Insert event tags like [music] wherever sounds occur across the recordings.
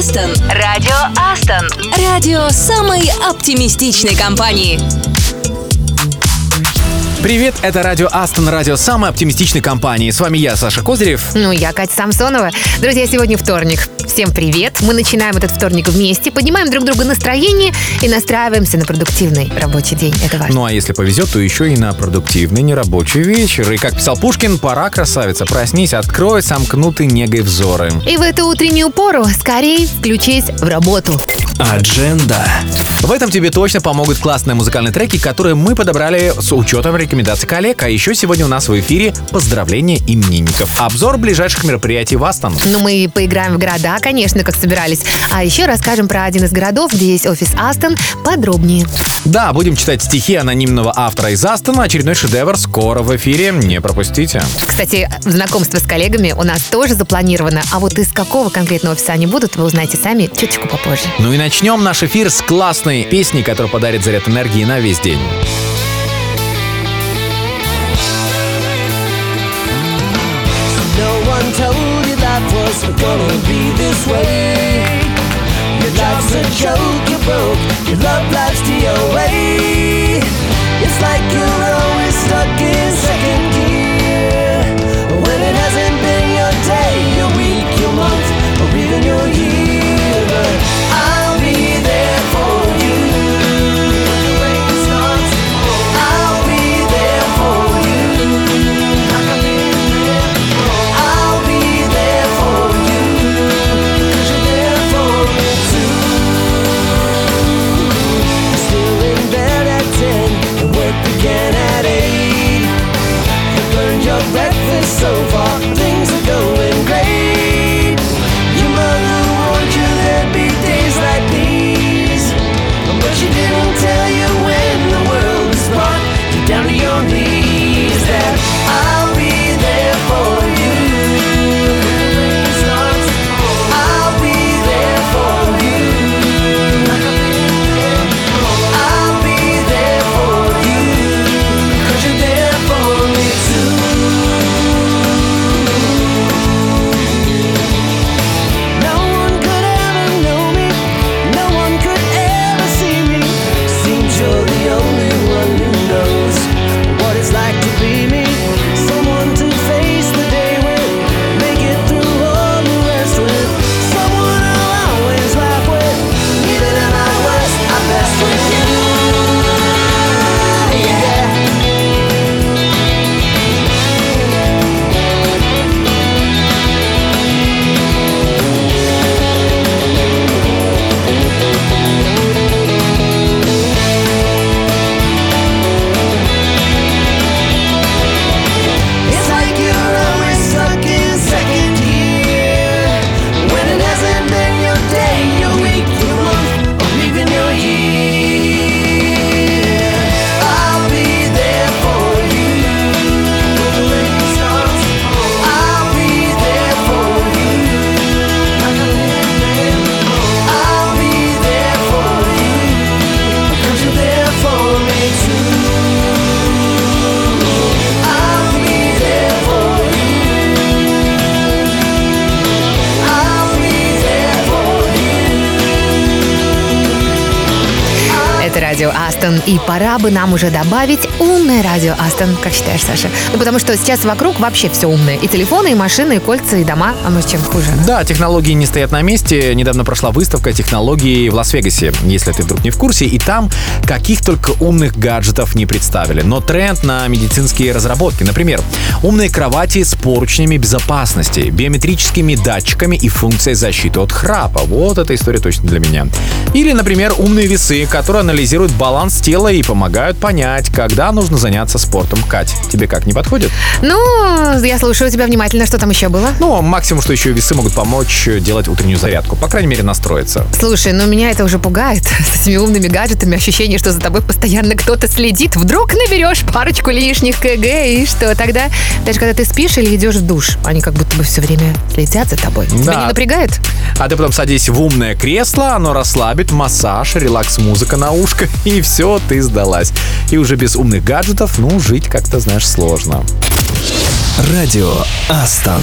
Астон. Радио Астон. Радио самой оптимистичной компании. Привет, это радио Астон, радио самой оптимистичной компании. С вами я, Саша Козырев. Ну, я Катя Самсонова. Друзья, сегодня вторник. Всем привет. Мы начинаем этот вторник вместе, поднимаем друг другу настроение и настраиваемся на продуктивный рабочий день. Это важно. Ну а если повезет, то еще и на продуктивный нерабочий вечер. И как писал Пушкин, пора, красавица, проснись, открой сомкнутый негой взоры. И в эту утреннюю пору скорее включись в работу. Адженда. В этом тебе точно помогут классные музыкальные треки, которые мы подобрали с учетом рекомендаций коллег. А еще сегодня у нас в эфире поздравления именинников. Обзор ближайших мероприятий в Астон. Ну, мы поиграем в города, конечно, как собирались. А еще расскажем про один из городов, где есть офис Астон, подробнее. Да, будем читать стихи анонимного автора из Астона. Очередной шедевр скоро в эфире. Не пропустите. Кстати, знакомство с коллегами у нас тоже запланировано. А вот из какого конкретного офиса они будут, вы узнаете сами чуточку попозже. Ну и начнем наш эфир с классной песни, которая подарит заряд энергии на весь день. Gonna be this way. Your life's a joke, you broke. Your love life's to Это радио Астон, и пора бы нам уже добавить умное радио Астон. Как считаешь, Саша? Ну, потому что сейчас вокруг вообще все умное. И телефоны, и машины, и кольца, и дома. А может, чем хуже? Да, технологии не стоят на месте. Недавно прошла выставка технологий в Лас-Вегасе, если ты вдруг не в курсе. И там каких только умных гаджетов не представили. Но тренд на медицинские разработки. Например, умные кровати с поручнями безопасности, биометрическими датчиками и функцией защиты от храпа. Вот эта история точно для меня. Или, например, умные весы, которые анализируют баланс тела и помогают понять, когда нужно заняться спортом. Кать, тебе как, не подходит? Ну, я слушаю тебя внимательно. Что там еще было? Ну, максимум, что еще весы могут помочь делать утреннюю зарядку. По крайней мере, настроиться. Слушай, ну меня это уже пугает. [laughs] С этими умными гаджетами ощущение, что за тобой постоянно кто-то следит. Вдруг наберешь парочку лишних КГ, и что тогда? Даже когда ты спишь или идешь в душ, они как будто бы все время следят за тобой. Тебя Да. не напрягает? А ты потом садись в умное кресло, оно расслабит, массаж, релакс-музыка на ушко, [laughs] и все, ты сдалась. И уже без умных гаджетов, ну, жить как-то, знаешь, сложно. Радио Астон.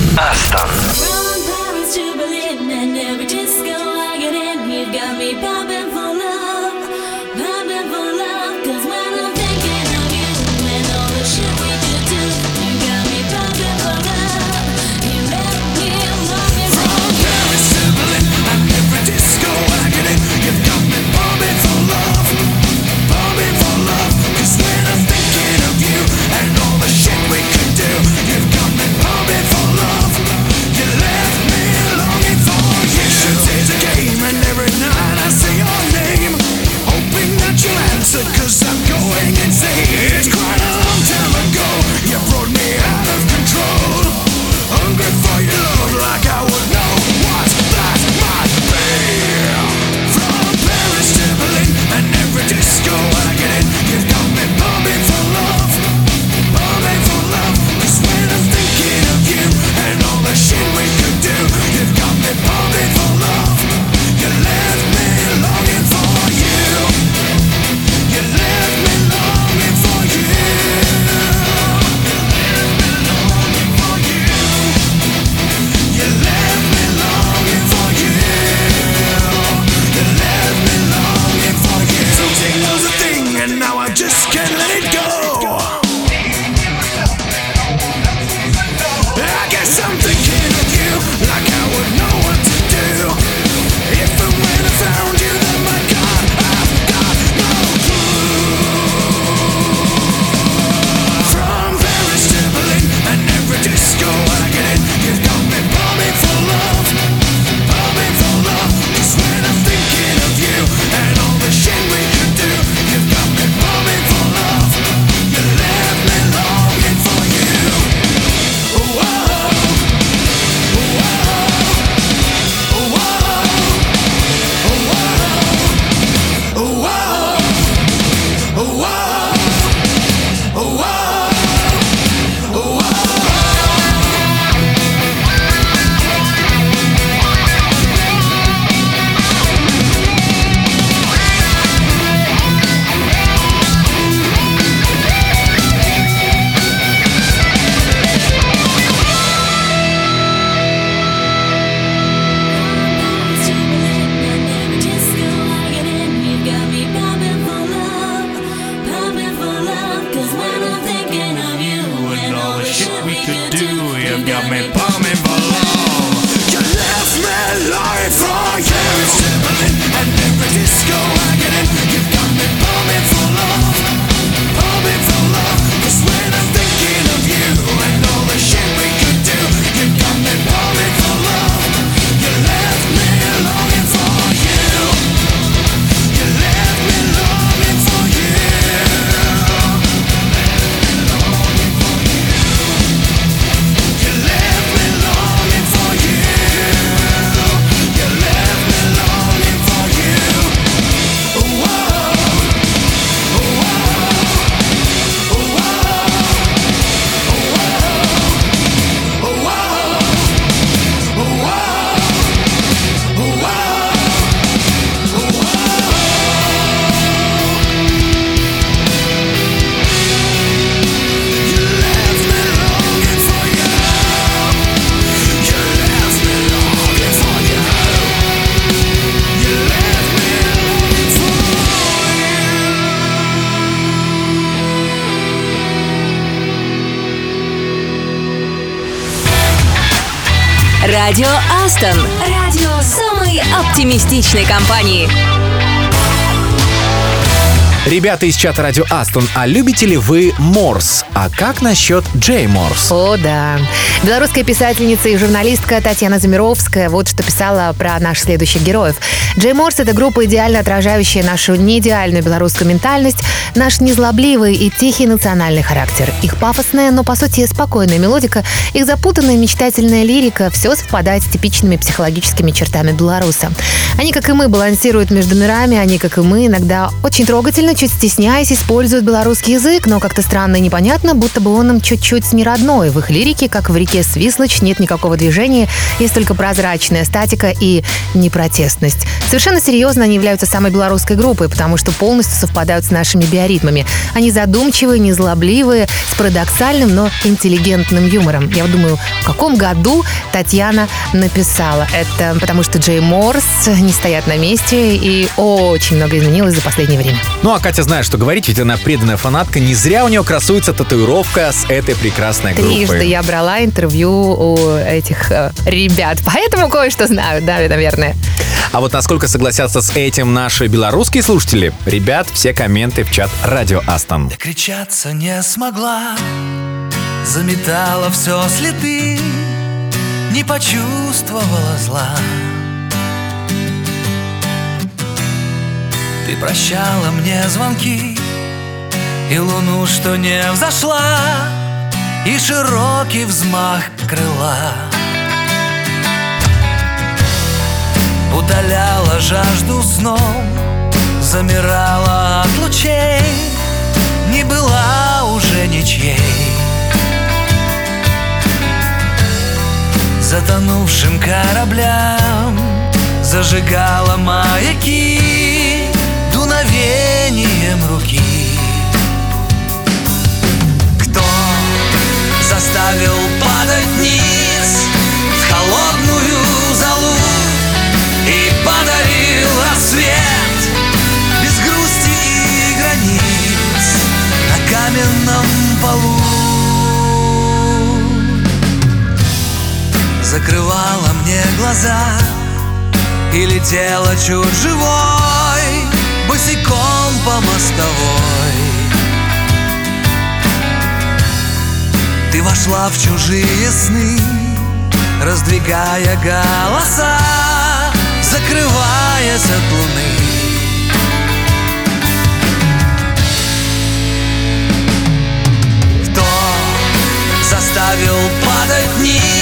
From cause I'm going insane. we could do. You got me bombing below. You left me lying for Вестон. Радио самой оптимистичной компании. Ребята из чата радио Астон, а любите ли вы Морс? А как насчет Джей Морс? О, да. Белорусская писательница и журналистка Татьяна Замировская вот что писала про наших следующих героев. Джей Морс — это группа, идеально отражающая нашу неидеальную белорусскую ментальность, Наш незлобливый и тихий национальный характер, их пафосная, но по сути спокойная мелодика, их запутанная мечтательная лирика – все совпадает с типичными психологическими чертами белоруса. Они, как и мы, балансируют между мирами, они, как и мы, иногда очень трогательно, чуть стесняясь, используют белорусский язык, но как-то странно и непонятно, будто бы он им чуть-чуть не родной. В их лирике, как в реке Свислочь, нет никакого движения, есть только прозрачная статика и непротестность. Совершенно серьезно они являются самой белорусской группой, потому что полностью совпадают с нашими био биоритмами. Они задумчивые, незлобливые, с парадоксальным, но интеллигентным юмором. Я думаю, в каком году Татьяна написала это? Потому что Джей Морс не стоят на месте, и очень много изменилось за последнее время. Ну а Катя знает, что говорить, ведь она преданная фанатка. Не зря у нее красуется татуировка с этой прекрасной группой. Трижды я брала интервью у этих э, ребят, поэтому кое-что знаю, да, наверное. А вот насколько согласятся с этим наши белорусские слушатели? Ребят, все комменты в чат Радио Астон. Докричаться не смогла Заметала все следы Не почувствовала зла. Ты прощала мне звонки И луну, что не взошла И широкий взмах крыла. Утоляла жажду сном Замирала от лучей Не была уже ничьей. Затонувшим кораблям Зажигала маяки Дуновением руки. Кто заставил полу. Закрывала мне глаза И летела чуть живой Босиком по мостовой. Ты вошла в чужие сны Раздвигая голоса Закрываясь от луны заставил падать вниз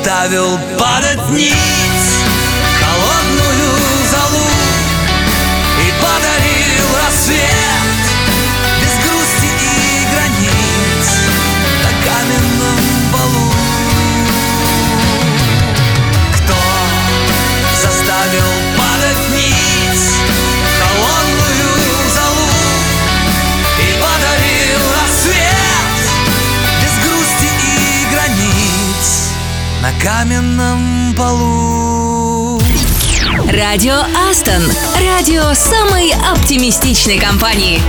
заставил падать вниз каменном полу. Радио Астон. Радио самой оптимистичной компании.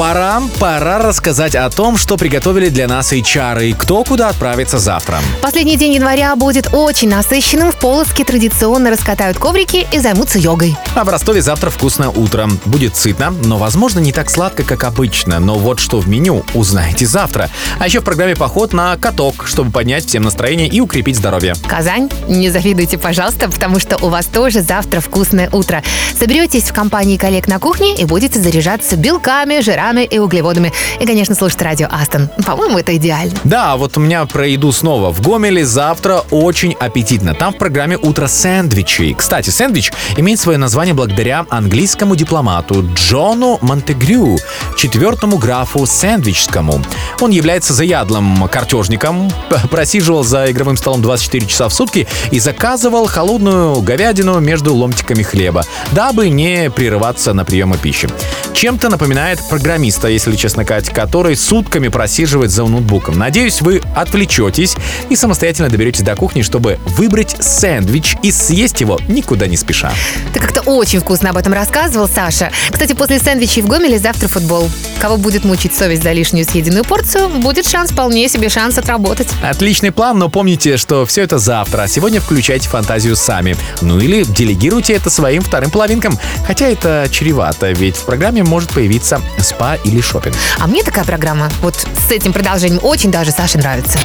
Пора, пора рассказать о том, что приготовили для нас HR и кто куда отправится завтра. Последний день января будет очень насыщенным. В Полоцке традиционно раскатают коврики и займутся йогой. А в Ростове завтра вкусное утро. Будет сытно, но, возможно, не так сладко, как обычно. Но вот что в меню, узнаете завтра. А еще в программе поход на каток, чтобы поднять всем настроение и укрепить здоровье. Казань, не завидуйте, пожалуйста, потому что у вас тоже завтра вкусное утро. Соберетесь в компании коллег на кухне и будете заряжаться белками, жирами и углеводами. И, конечно, слушать радио Астон. По-моему, это идеально. Да, вот у меня про еду снова. В Гомеле завтра очень аппетитно. Там в программе «Утро сэндвичей». Кстати, сэндвич имеет свое название благодаря английскому дипломату Джону Монтегрю, четвертому графу сэндвичскому. Он является заядлым картежником, просиживал за игровым столом 24 часа в сутки и заказывал холодную говядину между ломтиками хлеба, дабы не прерываться на приемы пищи. Чем-то напоминает программиста программиста, если честно, Кать, который сутками просиживает за ноутбуком. Надеюсь, вы отвлечетесь и самостоятельно доберетесь до кухни, чтобы выбрать сэндвич и съесть его никуда не спеша. Ты как-то очень вкусно об этом рассказывал, Саша. Кстати, после сэндвичей в Гомеле завтра футбол. Кого будет мучить совесть за лишнюю съеденную порцию, будет шанс, вполне себе шанс отработать. Отличный план, но помните, что все это завтра, а сегодня включайте фантазию сами. Ну или делегируйте это своим вторым половинкам. Хотя это чревато, ведь в программе может появиться спа или шопинг. А мне такая программа вот с этим продолжением очень даже Саше нравится.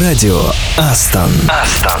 Радио Астон. Астон.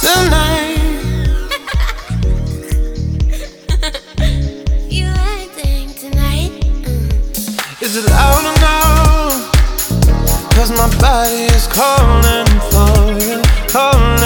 Tonight, is it loud or my body is calling for you, calling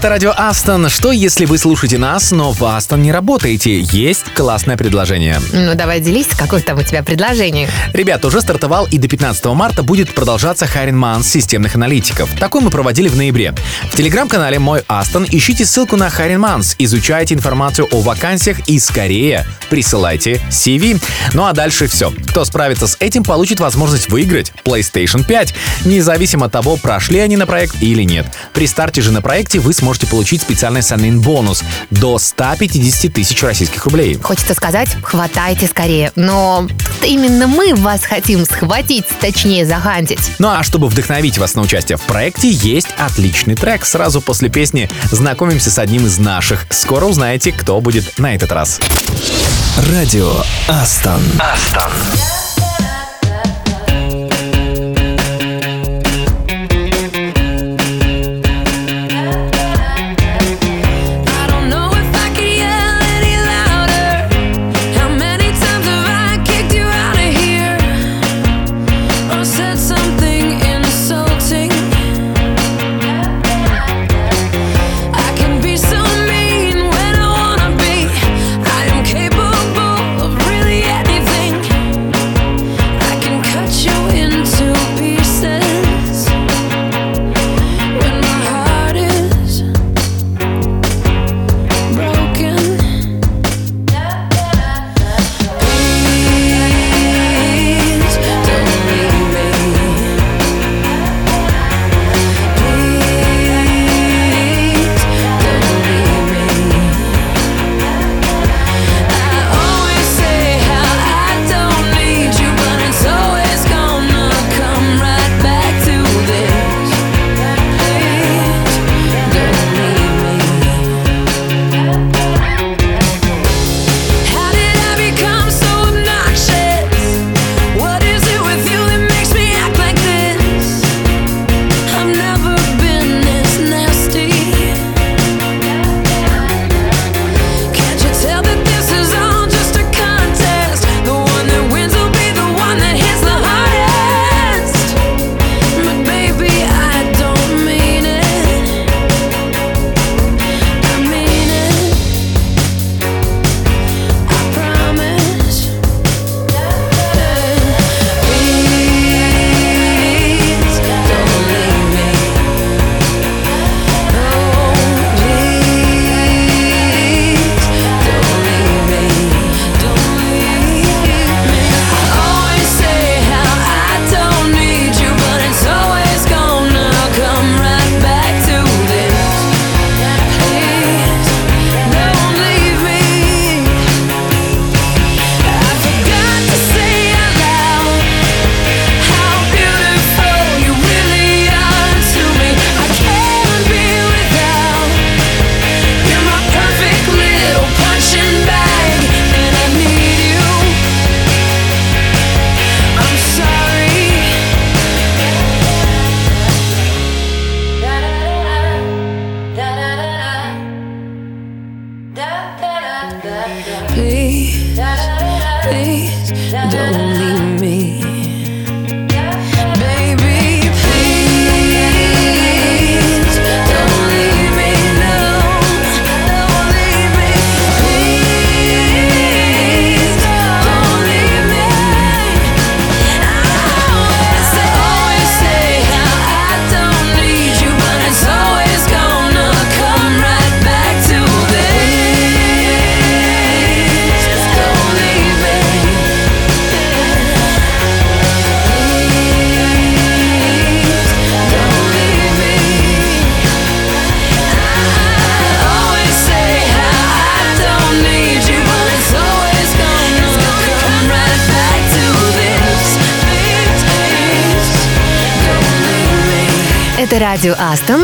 Это радио Астон. Что, если вы слушаете нас, но в Астон не работаете? Есть классное предложение. Ну, давай делись, какое там у тебя предложение. Ребят, уже стартовал и до 15 марта будет продолжаться Харин Манс системных аналитиков. Такой мы проводили в ноябре. В телеграм-канале «Мой Астон» ищите ссылку на Харин Манс, изучайте информацию о вакансиях и скорее присылайте CV. Ну а дальше все. Кто справится с этим, получит возможность выиграть PlayStation 5, независимо от того, прошли они на проект или нет. При старте же на проекте вы сможете получить специальный санин бонус до 150 тысяч российских рублей. Хочется сказать, хватайте скорее. Но тут именно мы вас хотим схватить, точнее захантить. Ну а чтобы вдохновить вас на участие в проекте, есть отличный трек. Сразу после песни знакомимся с одним из наших. Скоро узнаете, кто будет на этот раз. Радио Астон. Астон.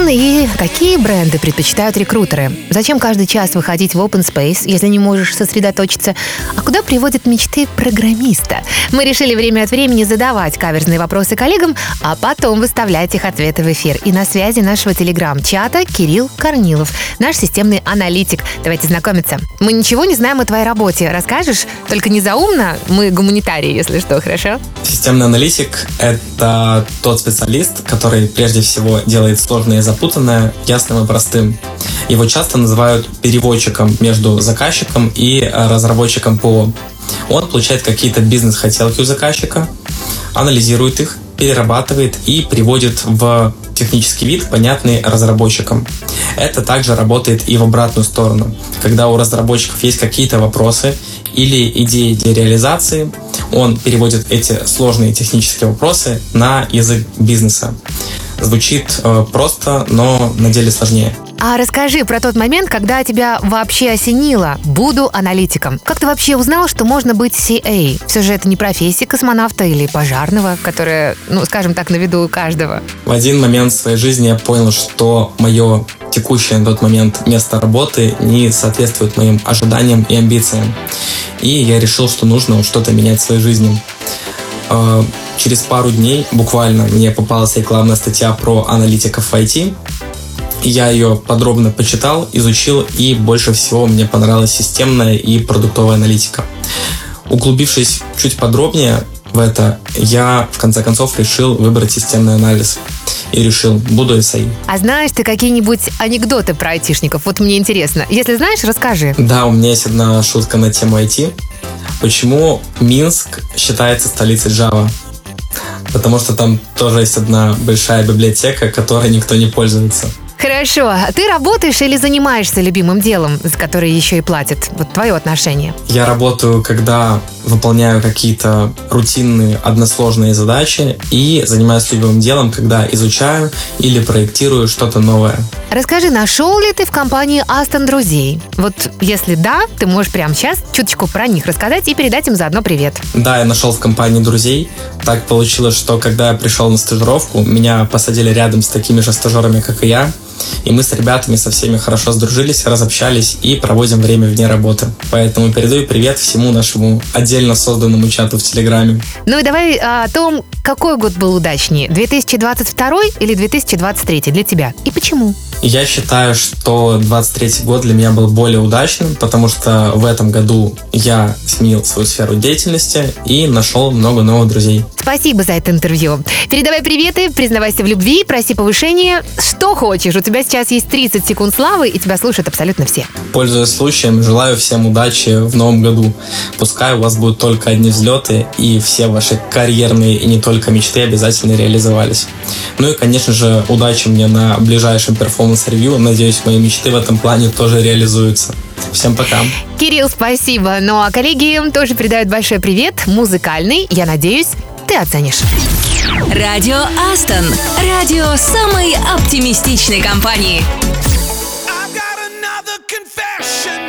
И какие бренды предпочитают рекрутеры? Зачем каждый час выходить в open space, если не можешь сосредоточиться? А куда приводят мечты программиста? Мы решили время от времени задавать каверзные вопросы коллегам, а потом выставлять их ответы в эфир. И на связи нашего телеграм-чата Кирилл Корнилов, наш системный аналитик. Давайте знакомиться. Мы ничего не знаем о твоей работе. Расскажешь? Только не заумно. Мы гуманитарии, если что, хорошо? Системный аналитик — это тот специалист, который прежде всего делает сложное и запутанное ясным и простым. Его часто называют переводчиком между заказчиком и э, разработчиком ПО. Он получает какие-то бизнес-хотелки у заказчика, анализирует их, перерабатывает и приводит в технический вид, понятный разработчикам. Это также работает и в обратную сторону. Когда у разработчиков есть какие-то вопросы или идеи для реализации, он переводит эти сложные технические вопросы на язык бизнеса. Звучит э, просто, но на деле сложнее. А расскажи про тот момент, когда тебя вообще осенило. Буду аналитиком. Как ты вообще узнал, что можно быть CA? Все же это не профессия космонавта или пожарного, которая, ну, скажем так, на виду у каждого. В один момент в своей жизни я понял, что мое текущее на тот момент место работы не соответствует моим ожиданиям и амбициям. И я решил, что нужно что-то менять в своей жизни. Э, Через пару дней буквально мне попалась рекламная статья про аналитиков в IT. Я ее подробно почитал, изучил, и больше всего мне понравилась системная и продуктовая аналитика. Углубившись чуть подробнее в это, я в конце концов решил выбрать системный анализ. И решил, буду SAI. А знаешь ты какие-нибудь анекдоты про айтишников? Вот мне интересно. Если знаешь, расскажи. Да, у меня есть одна шутка на тему IT. Почему Минск считается столицей Java? Потому что там тоже есть одна большая библиотека, которой никто не пользуется. Хорошо. А Ты работаешь или занимаешься любимым делом, за которое еще и платят? Вот твое отношение. Я работаю, когда выполняю какие-то рутинные, односложные задачи и занимаюсь любимым делом, когда изучаю или проектирую что-то новое. Расскажи, нашел ли ты в компании Астон друзей? Вот если да, ты можешь прямо сейчас чуточку про них рассказать и передать им заодно привет. Да, я нашел в компании друзей. Так получилось, что когда я пришел на стажировку, меня посадили рядом с такими же стажерами, как и я. И мы с ребятами со всеми хорошо сдружились, разобщались и проводим время вне работы. Поэтому передаю привет всему нашему отдельно созданному чату в Телеграме. Ну и давай а, о том, какой год был удачнее, 2022 или 2023 для тебя? И почему? Я считаю, что 23 год для меня был более удачным, потому что в этом году я сменил свою сферу деятельности и нашел много новых друзей. Спасибо за это интервью. Передавай приветы, признавайся в любви, проси повышения. Что хочешь. У тебя сейчас есть 30 секунд славы, и тебя слушают абсолютно все. Пользуясь случаем, желаю всем удачи в новом году. Пускай у вас будут только одни взлеты, и все ваши карьерные и не только мечты обязательно реализовались. Ну и, конечно же, удачи мне на ближайшем performance review. Надеюсь, мои мечты в этом плане тоже реализуются. Всем пока. Кирилл, спасибо. Ну а коллеги тоже передают большой привет, музыкальный, я надеюсь, ты оценишь. Радио Астон. Радио самой оптимистичной компании. I've got another confession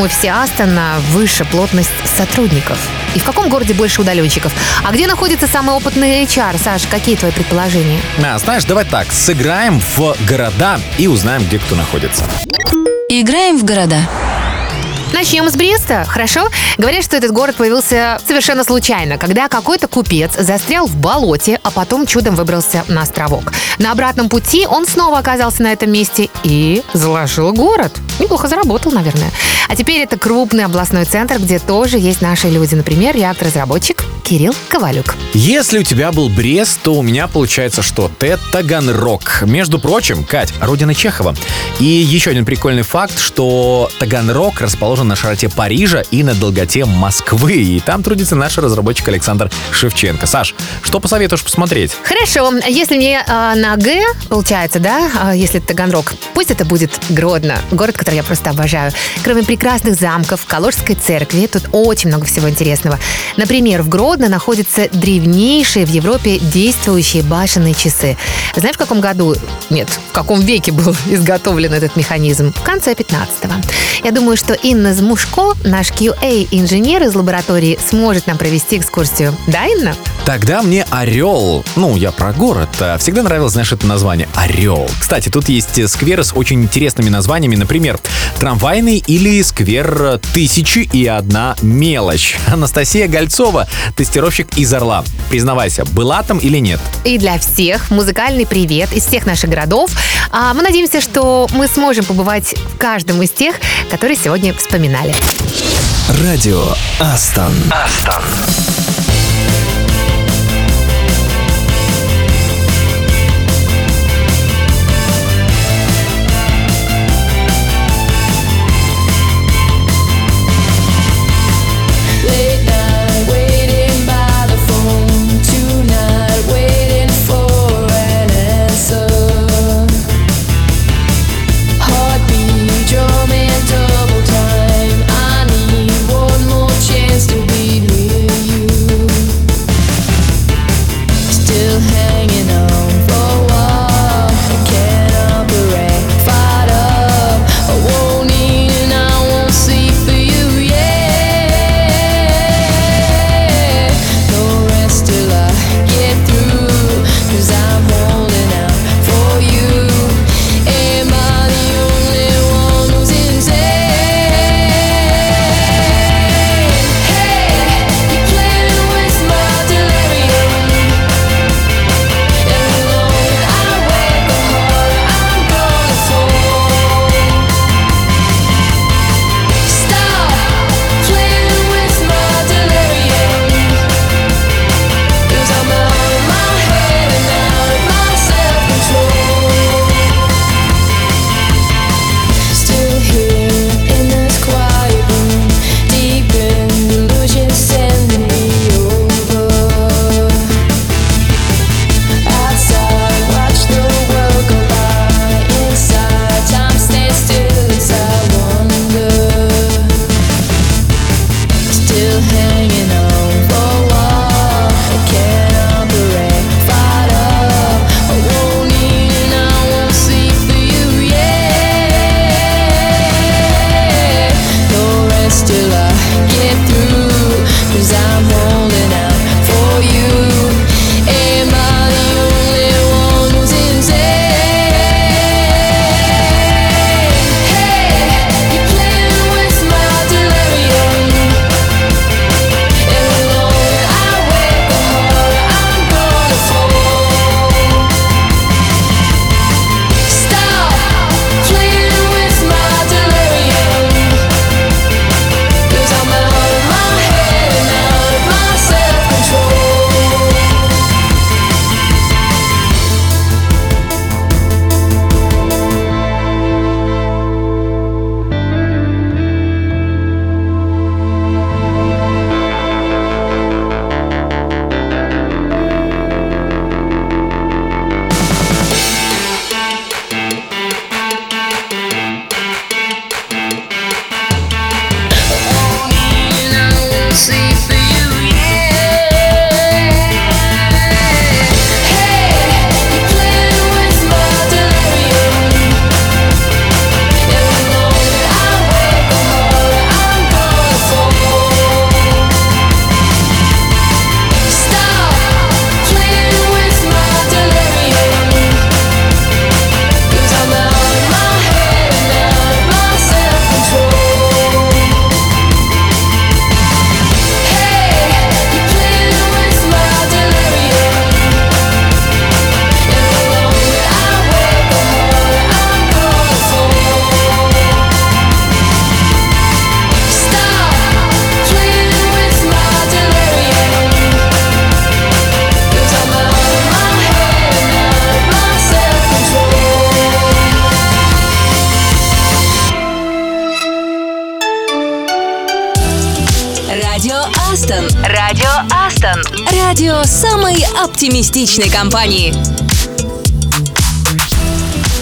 интересно, а в каком офисе Астона выше плотность сотрудников? И в каком городе больше удаленщиков? А где находится самый опытный HR? Саш, какие твои предположения? А, знаешь, давай так, сыграем в города и узнаем, где кто находится. Играем в города. Начнем с Бреста, хорошо? Говорят, что этот город появился совершенно случайно, когда какой-то купец застрял в болоте, а потом чудом выбрался на островок. На обратном пути он снова оказался на этом месте и заложил город. Неплохо заработал, наверное. А теперь это крупный областной центр, где тоже есть наши люди. Например, реактор-разработчик Кирилл Ковалюк. Если у тебя был Брест, то у меня получается что? Т Таганрог. Между прочим, Кать, родина Чехова. И еще один прикольный факт, что Таганрог расположен на широте Парижа и на долготе Москвы. И там трудится наш разработчик Александр Шевченко. Саш, что посоветуешь посмотреть? Хорошо, если не э, на Г, получается, да, а если Таганрог, пусть это будет Гродно, город, который я просто обожаю. Кроме прекрасных замков, Калужской церкви, тут очень много всего интересного. Например, в Гродно находятся древнейшие в Европе действующие башенные часы. Знаешь, в каком году, нет, в каком веке был [laughs] изготовлен этот механизм? В конце 15-го. Я думаю, что Инна Змушко, наш QA-инженер из лаборатории, сможет нам провести экскурсию. Да, Инна? Тогда мне Орел, ну, я про город, а, всегда нравилось, знаешь, это название Орел. Кстати, тут есть скверы с очень интересными названиями, например, трамвайный или сквер «Тысячи и одна мелочь». Анастасия Гольцова, тестировщик из Орла. Признавайся, была там или нет? И для всех музыкальный привет из всех наших городов. А мы надеемся, что мы сможем побывать в каждом из тех, которые сегодня вспоминали. Радио Астон. Астон. Оптимистичной компании.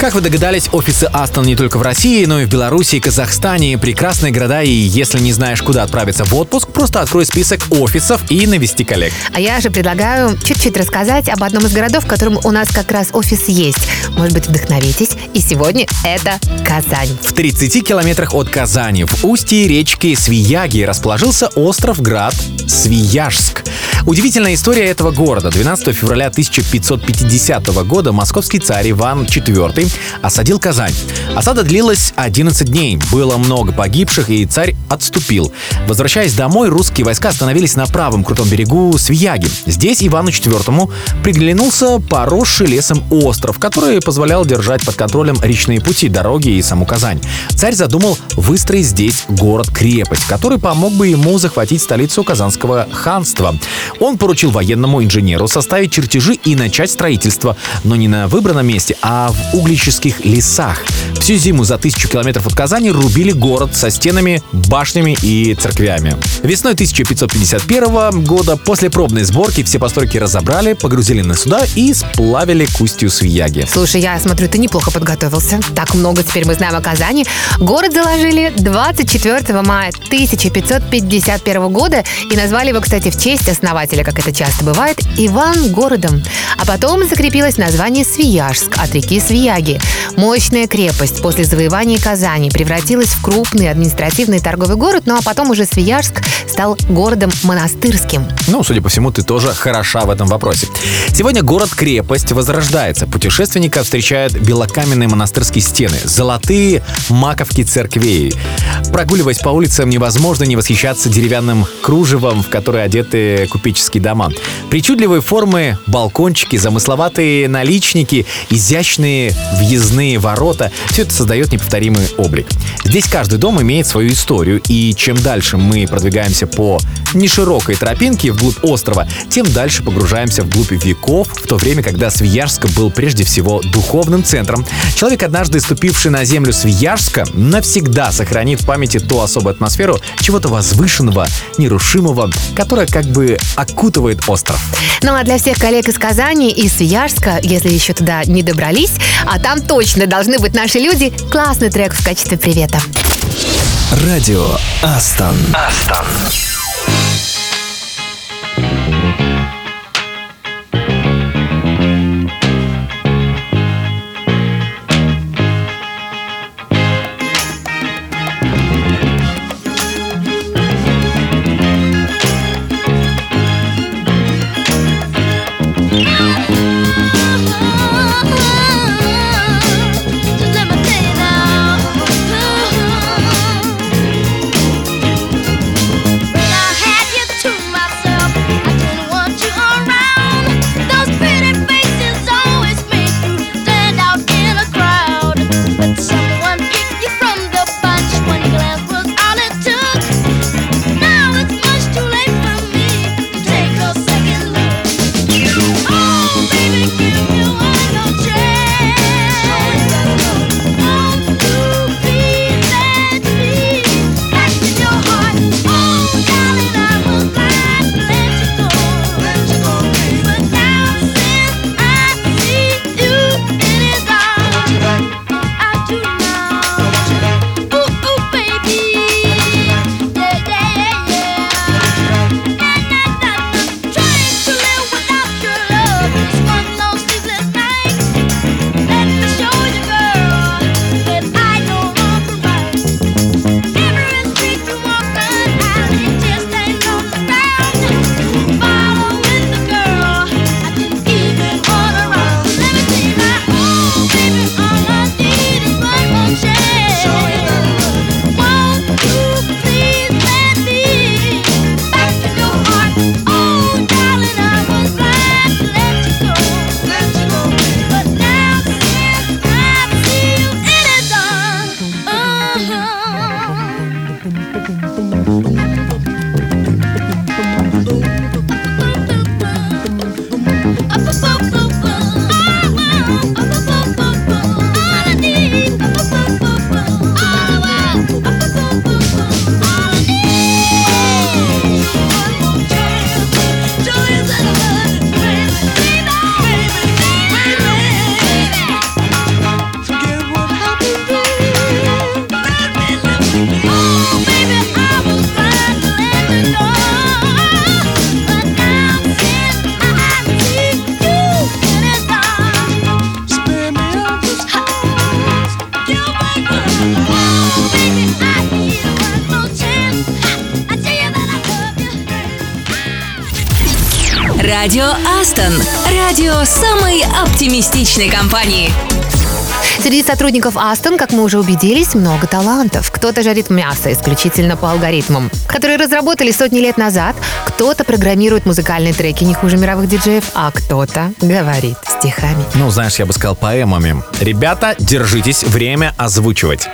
Как вы догадались, офисы Астон не только в России, но и в Беларуси и Казахстане. Прекрасные города, и если не знаешь, куда отправиться в отпуск, просто открой список офисов и навести коллег. А я же предлагаю чуть-чуть рассказать об одном из городов, в котором у нас как раз офис есть. Может быть, вдохновитесь. И сегодня это Казань. В 30 километрах от Казани, в устье речки Свияги, расположился остров Град Свияжск. Удивительная история этого города. 12 февраля 1550 года московский царь Иван IV осадил Казань. Осада длилась 11 дней. Было много погибших, и царь отступил. Возвращаясь домой, русские войска остановились на правом крутом берегу Свияги. Здесь Ивану IV приглянулся поросший лесом остров, который позволял держать под контролем речные пути, дороги и саму Казань. Царь задумал выстроить здесь город-крепость, который помог бы ему захватить столицу Казанского ханства. Он поручил военному инженеру составить чертежи и начать строительство, но не на выбранном месте, а в углических лесах. Всю зиму за тысячу километров от Казани рубили город со стенами, башнями и церквями. Весной 1551 года после пробной сборки все постройки разобрали, погрузили на суда и сплавили к устью Свияги. Слушай, я смотрю, ты неплохо подготовился. Так много теперь мы знаем о Казани. Город заложили 24 мая 1551 года и назвали его, кстати, в честь основателя, как это часто бывает, Иван городом. А потом закрепилось название Свияжск от реки Свияги. Мощная крепость после завоевания Казани превратилась в крупный административный торговый город, ну а потом уже Свияжск стал городом монастырским. Ну, судя по всему, ты тоже хороша в этом вопросе. Сегодня город-крепость возрождается. Путешественника встречают белокаменные монастырские стены, золотые маковки церквей. Прогуливаясь по улицам, невозможно не восхищаться деревянным кружевом, в которое одеты купеческие дома. Причудливые формы, балкончики, замысловатые наличники, изящные въездные ворота – все это создает неповторимый облик. Здесь каждый дом имеет свою историю, и чем дальше мы продвигаемся по неширокой тропинке вглубь острова, тем дальше погружаемся вглубь веков, в то время, когда Свияжск был прежде всего духовным центром. Человек, однажды ступивший на землю Свияжска, навсегда сохранит в памяти ту особую атмосферу чего-то возвышенного, нерушимого, которая как бы окутывает остров. Ну а для всех коллег из Казани и Свияжска, если еще туда не добрались, а там точно должны быть наши люди, классный трек в качестве привета. Радио Астон. Астон. Оптимистичной компании. Среди сотрудников Астон, как мы уже убедились, много талантов. Кто-то жарит мясо исключительно по алгоритмам, которые разработали сотни лет назад. Кто-то программирует музыкальные треки не хуже мировых диджеев, а кто-то говорит стихами. Ну, знаешь, я бы сказал поэмами. Ребята, держитесь, время озвучивать.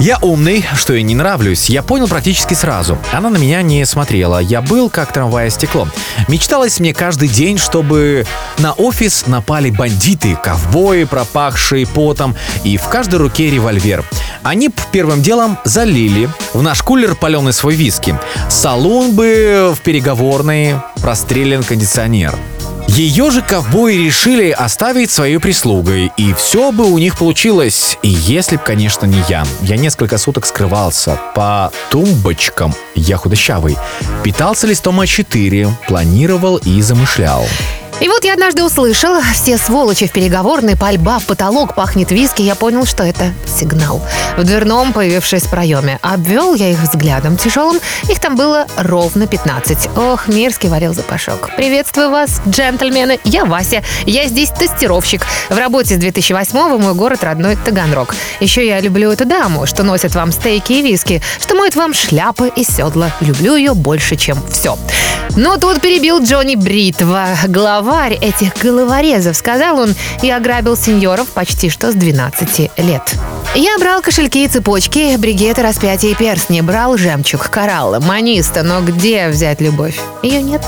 Я умный, что и не нравлюсь. Я понял практически сразу. Она на меня не смотрела. Я был как трамвая стекло. Мечталось мне каждый день, чтобы на офис напали бандиты, ковбои, пропахшие потом, и в каждой руке револьвер. Они первым делом залили в наш кулер паленый свой виски. Салон бы в переговорной прострелен кондиционер. Ее же ковбои решили оставить своей прислугой, и все бы у них получилось, если б, конечно, не я. Я несколько суток скрывался по тумбочкам, я худощавый. Питался листом А4, планировал и замышлял. И вот я однажды услышал, все сволочи в переговорной, пальба в потолок, пахнет виски, я понял, что это сигнал. В дверном, появившись в проеме, обвел я их взглядом тяжелым, их там было ровно 15. Ох, мерзкий варил запашок. Приветствую вас, джентльмены, я Вася, я здесь тестировщик. В работе с 2008 мой город родной Таганрог. Еще я люблю эту даму, что носит вам стейки и виски, что моет вам шляпы и седла. Люблю ее больше, чем все. Но тут перебил Джонни Бритва, главарь этих головорезов, сказал он, и ограбил сеньоров почти что с 12 лет. Я брал кошельки и цепочки, бригеты, распятия и перстни, брал жемчуг, кораллы, маниста, но где взять любовь? Ее нет.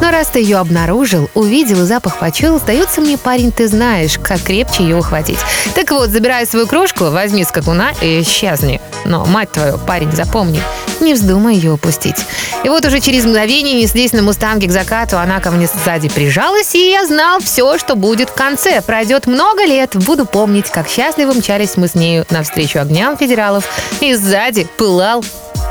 Но раз ты ее обнаружил, увидел и запах почуял, сдается мне, парень, ты знаешь, как крепче ее ухватить. Так вот, забирай свою кружку, возьми скакуна и исчезни. Но, мать твою, парень, запомни, не вздумай ее упустить. И вот уже через мгновение неслись на мустанге к закату, она ко мне сзади прижалась, и я знал все, что будет в конце. Пройдет много лет, буду помнить, как счастливо мчались мы с нею навстречу огням федералов, и сзади пылал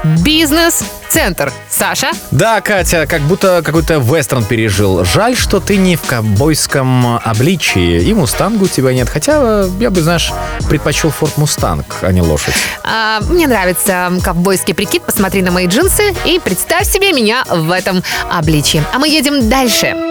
бизнес-центр. Саша? Да, Катя, как будто какой-то вестерн пережил. Жаль, что ты не в ковбойском обличии, и мустанга у тебя нет. Хотя я бы, знаешь, предпочел Форд Мустанг, а не лошадь. А, мне нравится ковбойский прикид. Посмотри на мои джинсы и представь себе меня в этом обличье. А мы едем дальше.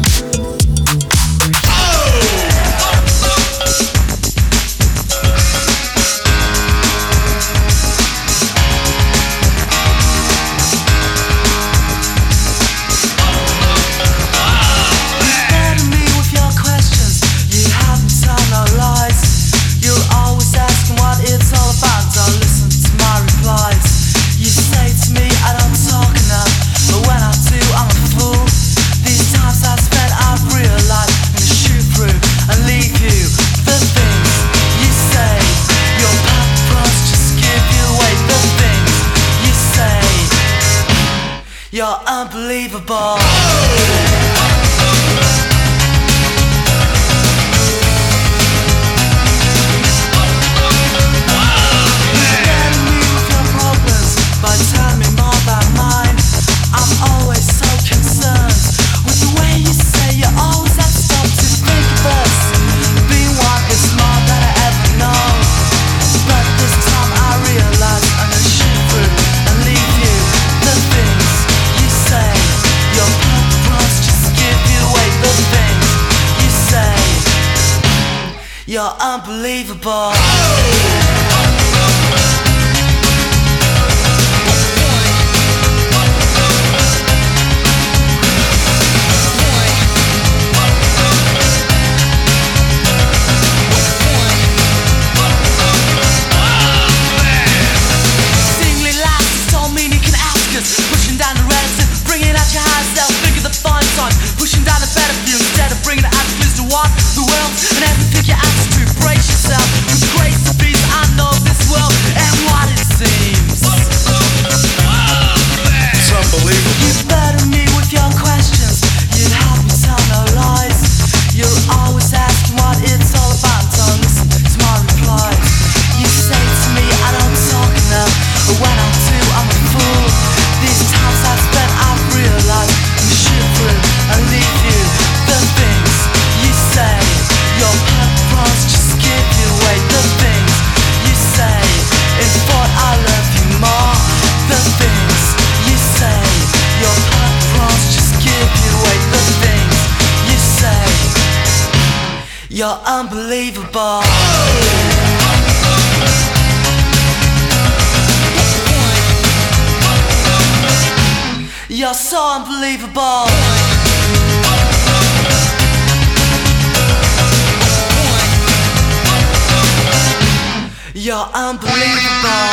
Unbelievable.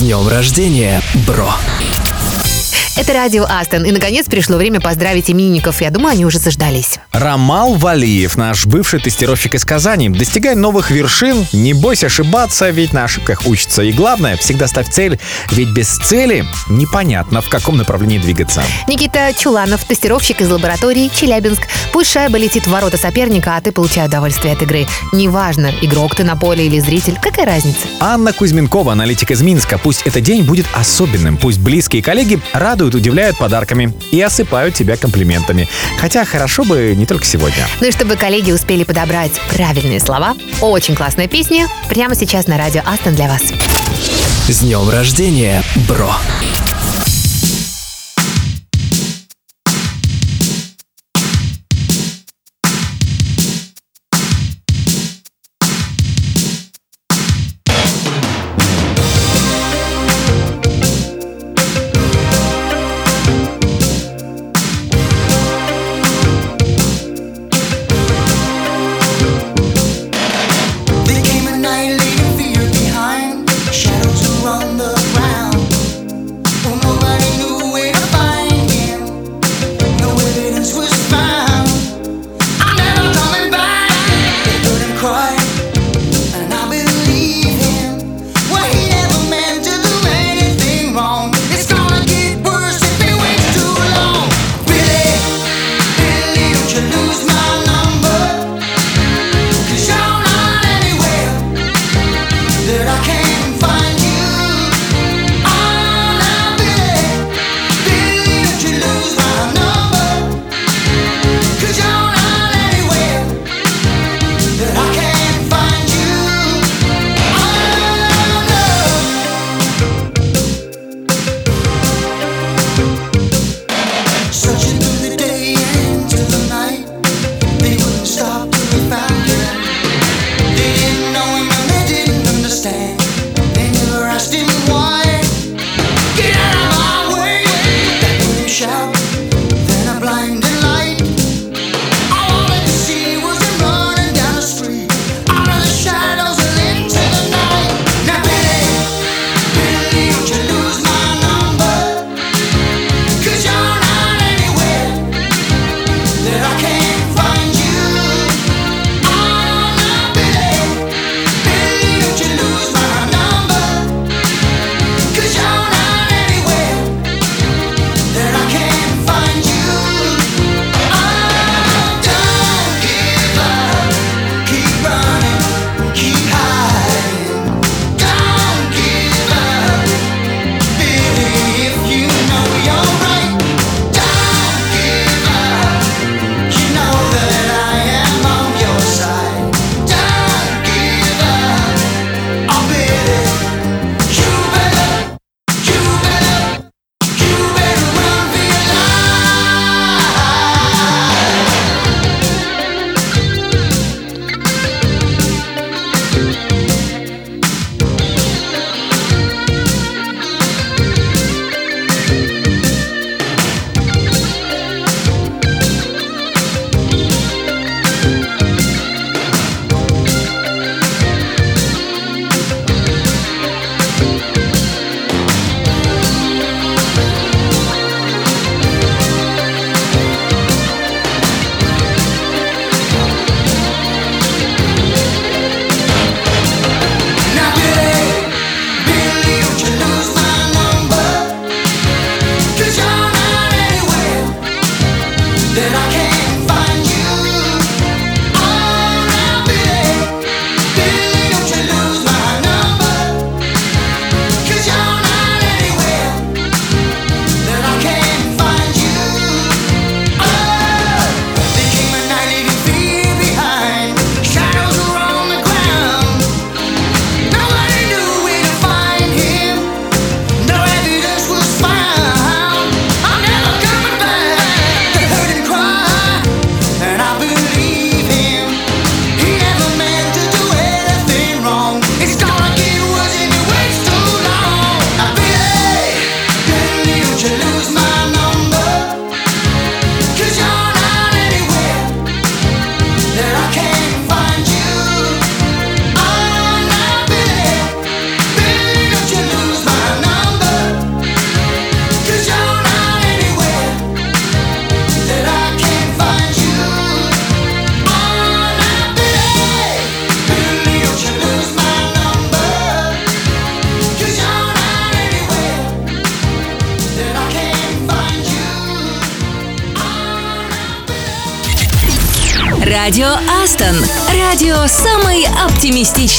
Днем рождения, бро! Это радио Астон. И, наконец, пришло время поздравить именинников. Я думаю, они уже заждались. Рамал Валиев, наш бывший тестировщик из Казани. Достигай новых вершин, не бойся ошибаться, ведь на ошибках учится. И главное, всегда ставь цель, ведь без цели непонятно, в каком направлении двигаться. Никита Чуланов, тестировщик из лаборатории Челябинск. Пусть шайба летит в ворота соперника, а ты получай удовольствие от игры. Неважно, игрок ты на поле или зритель, какая разница? Анна Кузьменкова, аналитик из Минска. Пусть этот день будет особенным. Пусть близкие коллеги радуют, удивляют подарками и осыпают тебя комплиментами. Хотя хорошо бы не только сегодня. Ну и чтобы коллеги успели подобрать правильные слова, очень классная песня прямо сейчас на радио Астон для вас. С днем рождения, бро!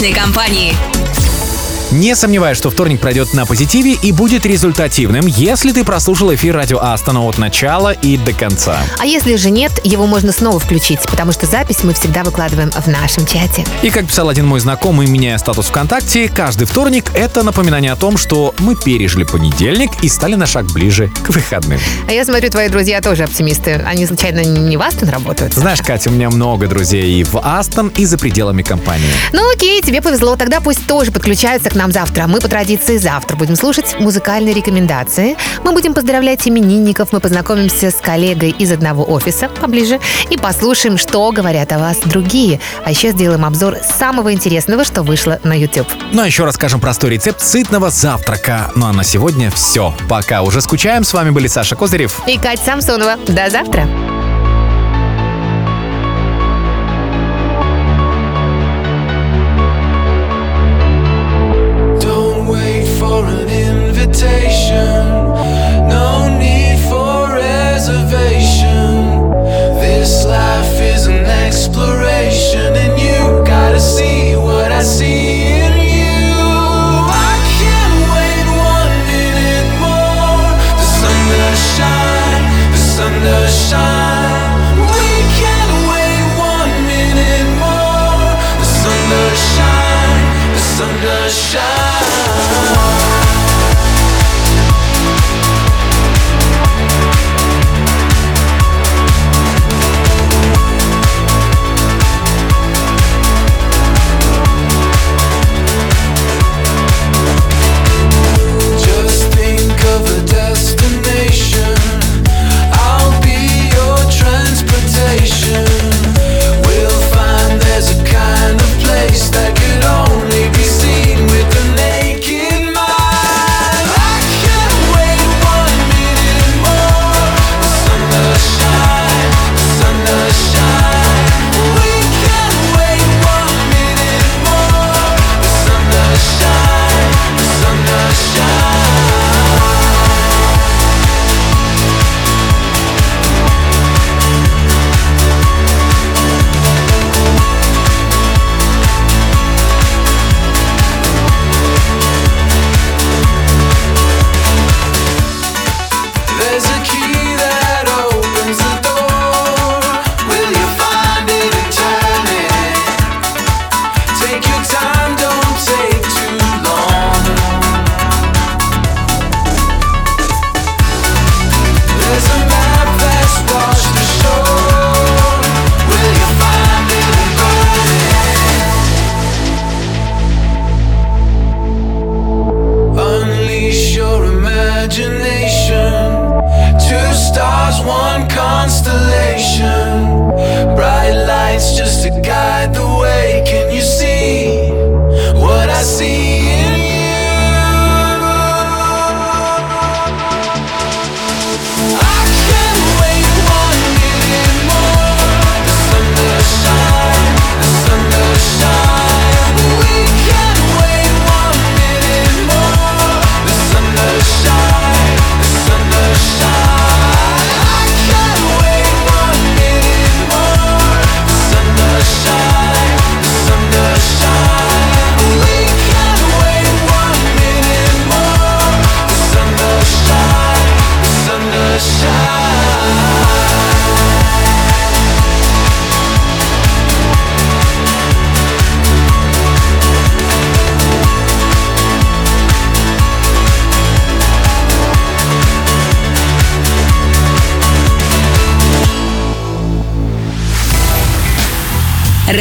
Оптимистичной компании. Не сомневаюсь, что вторник пройдет на позитиве и будет результативным, если ты прослушал эфир радио Астона от начала и до конца. А если же нет, его можно снова включить, потому что запись мы всегда выкладываем в нашем чате. И как писал один мой знакомый, меняя статус ВКонтакте, каждый вторник — это напоминание о том, что мы пережили понедельник и стали на шаг ближе к выходным. А я смотрю, твои друзья тоже оптимисты. Они, случайно, не в Астон работают? Знаешь, Катя, у меня много друзей и в Астон, и за пределами компании. Ну окей, тебе повезло. Тогда пусть тоже подключаются к нам завтра. Мы по традиции завтра будем слушать музыкальные рекомендации. Мы будем поздравлять именинников. Мы познакомимся с коллегой из одного офиса поближе и послушаем, что говорят о вас другие. А еще сделаем обзор самого интересного, что вышло на YouTube. Ну а еще расскажем простой рецепт сытного завтрака. Ну а на сегодня все. Пока уже скучаем. С вами были Саша Козырев. И Катя Самсонова. До завтра.